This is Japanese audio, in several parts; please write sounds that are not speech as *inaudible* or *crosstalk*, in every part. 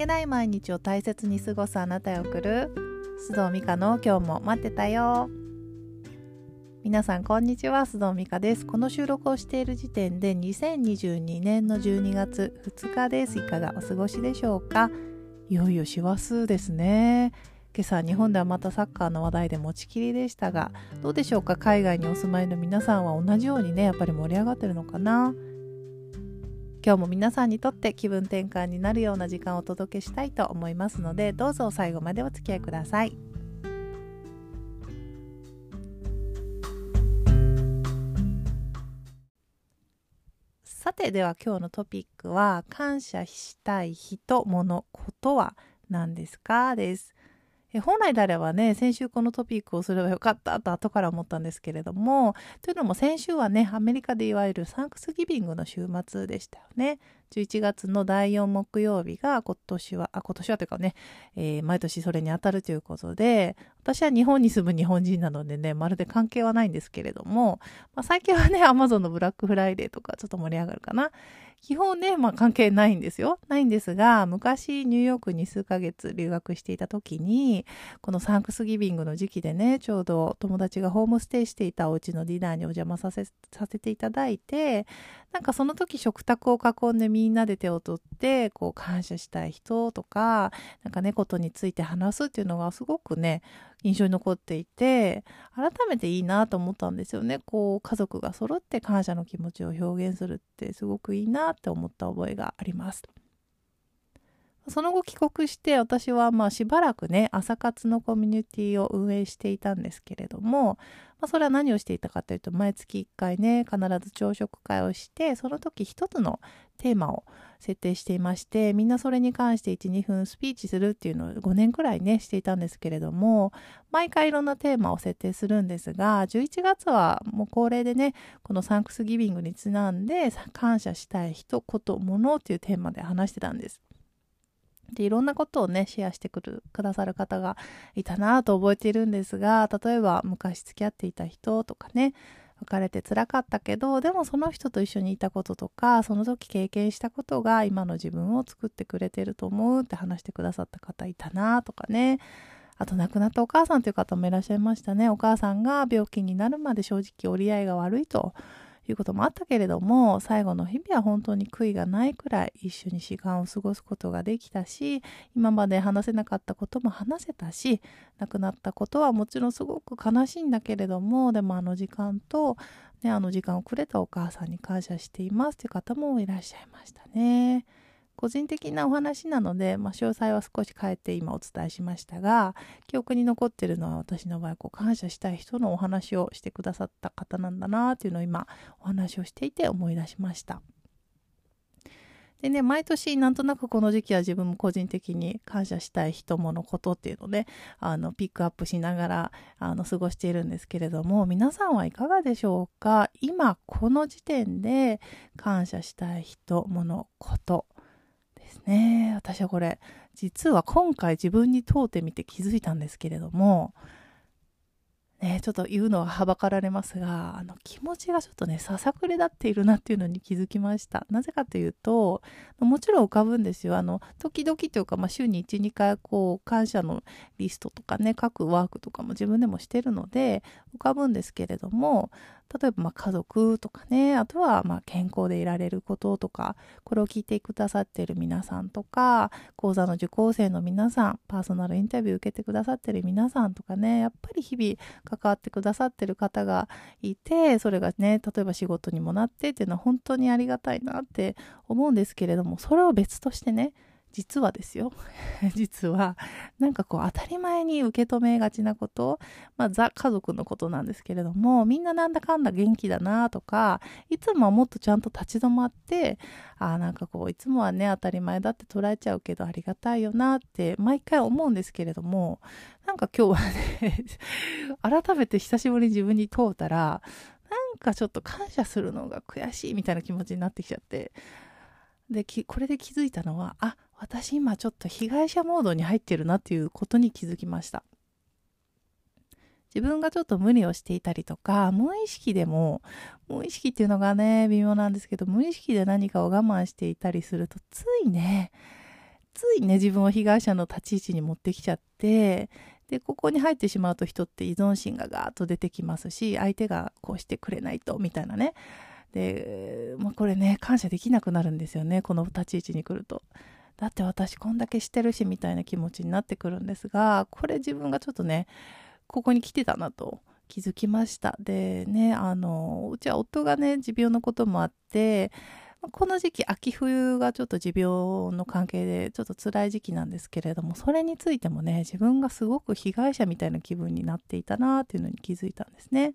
けない毎日を大切に過ごすあなたへ送る。須藤美香の今日も待ってたよ。皆さんこんにちは須藤美香です。この収録をしている時点で2022年の12月2日です。いかがお過ごしでしょうか。いよいよ師走ですね。今朝日本ではまたサッカーの話題で持ちきりでしたがどうでしょうか。海外にお住まいの皆さんは同じようにねやっぱり盛り上がってるのかな。今日も皆さんにとって気分転換になるような時間をお届けしたいと思いますのでどうぞ最後までお付き合いください。さてでは今日のトピックは感謝したい人物ことは何ですか？です本来であればね、先週このトピックをすればよかったと後から思ったんですけれども、というのも先週はね、アメリカでいわゆるサンクスギビングの週末でしたよね。11月の第4木曜日が今年は、あ、今年はというかね、えー、毎年それに当たるということで、私は日本に住む日本人なのでね、まるで関係はないんですけれども、まあ、最近はね、アマゾンのブラックフライデーとかちょっと盛り上がるかな。基本ね、まあ関係ないんですよ。ないんですが、昔ニューヨークに数ヶ月留学していた時に、このサンクスギビングの時期でね、ちょうど友達がホームステイしていたお家のディナーにお邪魔させさせていただいて、なんかその時食卓を囲んでみんなで手を取って、こう感謝したい人とか、なんかね、ことについて話すっていうのがすごくね、印象に残っていて改めていいなと思ったんですよね。こう家族が揃って感謝の気持ちを表現するってすごくいいなって思った覚えがあります。その後帰国して私はまあしばらくね朝活のコミュニティを運営していたんですけれども、まあ、それは何をしていたかというと毎月1回ね必ず朝食会をしてその時一つのテーマを設定していましてみんなそれに関して12分スピーチするっていうのを5年くらいねしていたんですけれども毎回いろんなテーマを設定するんですが11月はもう恒例でねこのサンクスギビングにちなんで感謝したい人こと物っていうテーマで話してたんです。でいろんなことをねシェアしてくるくださる方がいたなと覚えているんですが例えば昔付き合っていた人とかね別れて辛かったけどでもその人と一緒にいたこととかその時経験したことが今の自分を作ってくれてると思うって話してくださった方いたなとかね。あと亡くなったお母さんという方もいらっしゃいましたね。お母さんが病気になるまで正直折り合いが悪いということもあったけれども最後の日々は本当に悔いがないくらい一緒に時間を過ごすことができたし今まで話せなかったことも話せたし亡くなったことはもちろんすごく悲しいんだけれどもでもあの時間と、ね、あの時間をくれたお母さんに感謝していますという方もいらっしゃいましたね。個人的なお話なので、まあ、詳細は少し変えて今お伝えしましたが記憶に残ってるのは私の場合こう感謝したい人のお話をしてくださった方なんだなっていうのを今お話をしていて思い出しました。でね、毎年なんとなくこの時期は自分も個人的に感謝したい人ものことっていうのをね、あの、ピックアップしながら、あの、過ごしているんですけれども、皆さんはいかがでしょうか？今、この時点で感謝したい人、もの、ことですね。私はこれ、実は今回自分に問うてみて気づいたんですけれども、ね、ちょっと言うのははばかられますが、あの気持ちがちょっとね、ささくれ立っているなっていうのに気づきました。なぜかというと、もちろん浮かぶんですよ。あの、時々というか、まあ、週に1、2回、こう、感謝のリストとかね、書くワークとかも自分でもしてるので、浮かぶんですけれども、例えばま家族とかねあとはま健康でいられることとかこれを聞いてくださってる皆さんとか講座の受講生の皆さんパーソナルインタビュー受けてくださってる皆さんとかねやっぱり日々関わってくださってる方がいてそれがね例えば仕事にもなってっていうのは本当にありがたいなって思うんですけれどもそれを別としてね実はですよ。*laughs* 実はなんかこう当たり前に受け止めがちなことまあザ家族のことなんですけれどもみんななんだかんだ元気だなとかいつもはもっとちゃんと立ち止まってあなんかこういつもはね当たり前だって捉えちゃうけどありがたいよなって毎回思うんですけれどもなんか今日はね *laughs* 改めて久しぶりに自分に問うたらなんかちょっと感謝するのが悔しいみたいな気持ちになってきちゃって。でこれで気づいたのはあ私今ちょっと被害者モードに入ってるなっていうことに気づきました。自分がちょっと無理をしていたりとか、無意識でも、無意識っていうのがね、微妙なんですけど、無意識で何かを我慢していたりすると、ついね、ついね自分を被害者の立ち位置に持ってきちゃってでここに入ってしまうと人って依存心がガーッと出てきますし相手がこうしてくれないとみたいなねで、まあ、これね感謝できなくなるんですよねこの立ち位置に来ると。だって私こんだけしてるしみたいな気持ちになってくるんですがこれ自分がちょっとねここに来てたなと気づきましたでねあのうちは夫がね持病のこともあってこの時期秋冬がちょっと持病の関係でちょっと辛い時期なんですけれどもそれについてもね自分がすごく被害者みたいな気分になっていたなっていうのに気づいたんですね。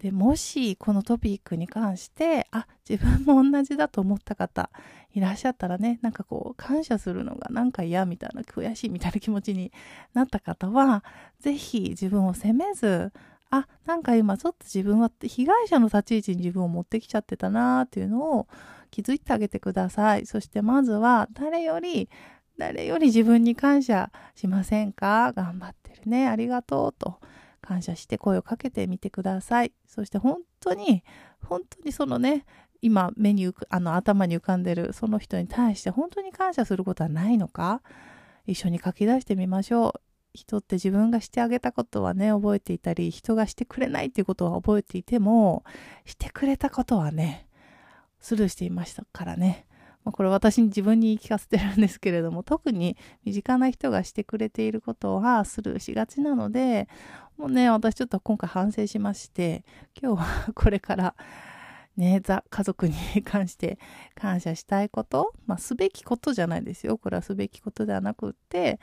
でもしこのトピックに関してあ自分も同じだと思った方いらっしゃったらねなんかこう感謝するのがなんか嫌みたいな悔しいみたいな気持ちになった方は是非自分を責めずあなんか今ちょっと自分は被害者の立ち位置に自分を持ってきちゃってたなっていうのを気づいてあげてください。そしてまずは誰より誰より自分に感謝しませんか？頑張ってるね。ありがとうと。感謝して声をかけてみてください。そして本当に本当にそのね今目に浮くあの頭に浮かんでるその人に対して本当に感謝することはないのか？一緒に書き出してみましょう。人って自分がしてあげたことはね覚えていたり人がしてくれないっていうことは覚えていてもしてくれたことはねスルーしていましたからね、まあ、これ私に自分に言い聞かせてるんですけれども特に身近な人がしてくれていることはスルーしがちなのでもうね私ちょっと今回反省しまして今日はこれからね、ザ家族に関して感謝したいこと、まあ、すべきことじゃないですよ。これはすべきことではなくって、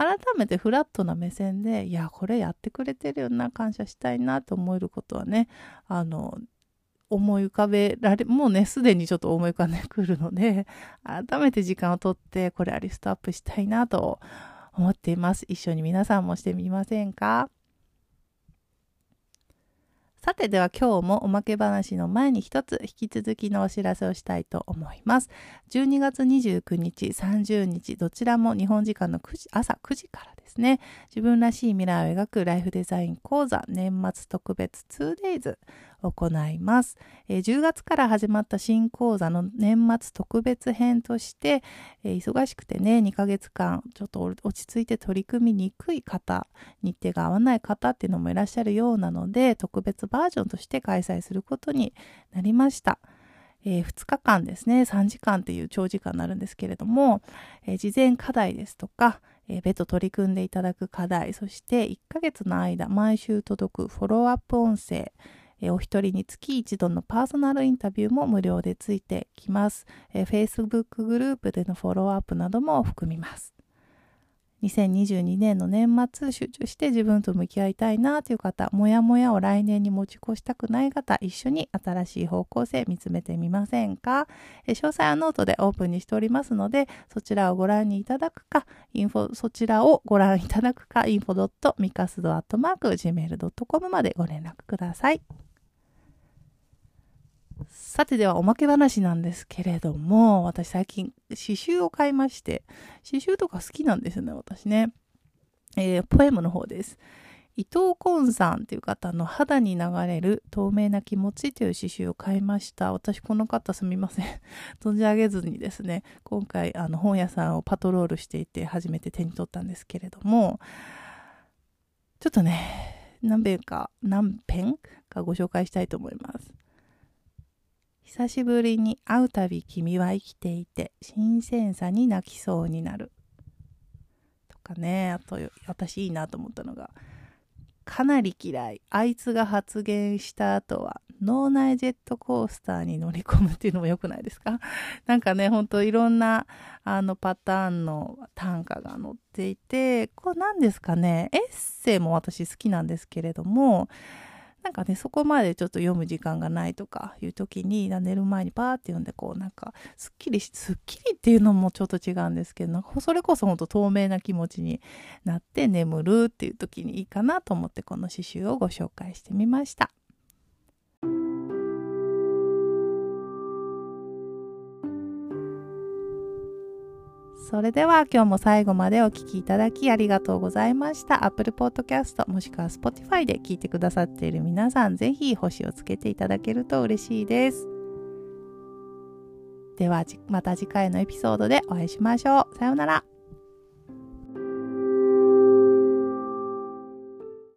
改めてフラットな目線でいやこれやってくれてるよな感謝したいなと思えることはねあの思い浮かべられもうねすでにちょっと思い浮かんでくるので *laughs* 改めて時間をとってこれはリストアップしたいなと思っています一緒に皆さんもしてみませんか？さてでは今日もおまけ話の前に一つ引き続きのお知らせをしたいと思います。12月29日、30日、どちらも日本時間の9時朝9時からですね、自分らしい未来を描くライフデザイン講座年末特別 2days 行います、え、10月から始まった新講座の年末特別編として、え、忙しくてね2ヶ月間ちょっと落ち着いて取り組みにくい方日程が合わない方っていうのもいらっしゃるようなので特別バージョンとして開催することになりました。えー、2日間ですね。3時間っていう長時間になるんですけれども、えー、事前課題ですとか、えー、別途取り組んでいただく課題そして1ヶ月の間毎週届くフォローアップ音声えお一人につき一度のパーソナルインタビューも無料でついてきます。え Facebook グループでのフォローアップなども含みます。2022年の年末集中して自分と向き合いたいなという方、もやもやを来年に持ち越したくない方、一緒に新しい方向性見つめてみませんか？詳細はノートでオープンにしておりますので、そちらをご覧にいただくか、インフォ、そちらをご覧いただくか、info.micasdo.gmail.com までご連絡ください。さてではおまけ話なんですけれども、私最近詩集を買いまして、詩集とか好きなんですよね、私ね。えー、ポエムの方です。伊藤紺さんという方の肌に流れる透明な気持ちという詩集を買いました。私この方すみません。*laughs* 存じ上げずにですね、今回あの本屋さんをパトロールしていて初めて手に取ったんですけれども、ちょっとね、何編か、何編かご紹介したいと思います。久しぶりに会うたび君は生きていて新鮮さに泣きそうになる。とかねあと私いいなと思ったのがかなり嫌い。あいつが発言した後は脳内ジェットコースターに乗り込むっていうのも良くないですか？*laughs* なんかねほんといろんなあのパターンの短歌が載っていてこれ何ですかねエッセイも私好きなんですけれどもなんかねそこまでちょっと読む時間がないとかいう時に寝る前にパーって読んでこうなんかすっきりすっきりっていうのもちょっと違うんですけどそれこそほんと透明な気持ちになって眠るっていう時にいいかなと思ってこの刺繍をご紹介してみました。それでは今日も最後までお聴きいただきありがとうございました。Apple Podcast もしくは Spotify で聞いてくださっている皆さん、ぜひ星をつけていただけると嬉しいです。ではまた次回のエピソードでお会いしましょう。さようなら。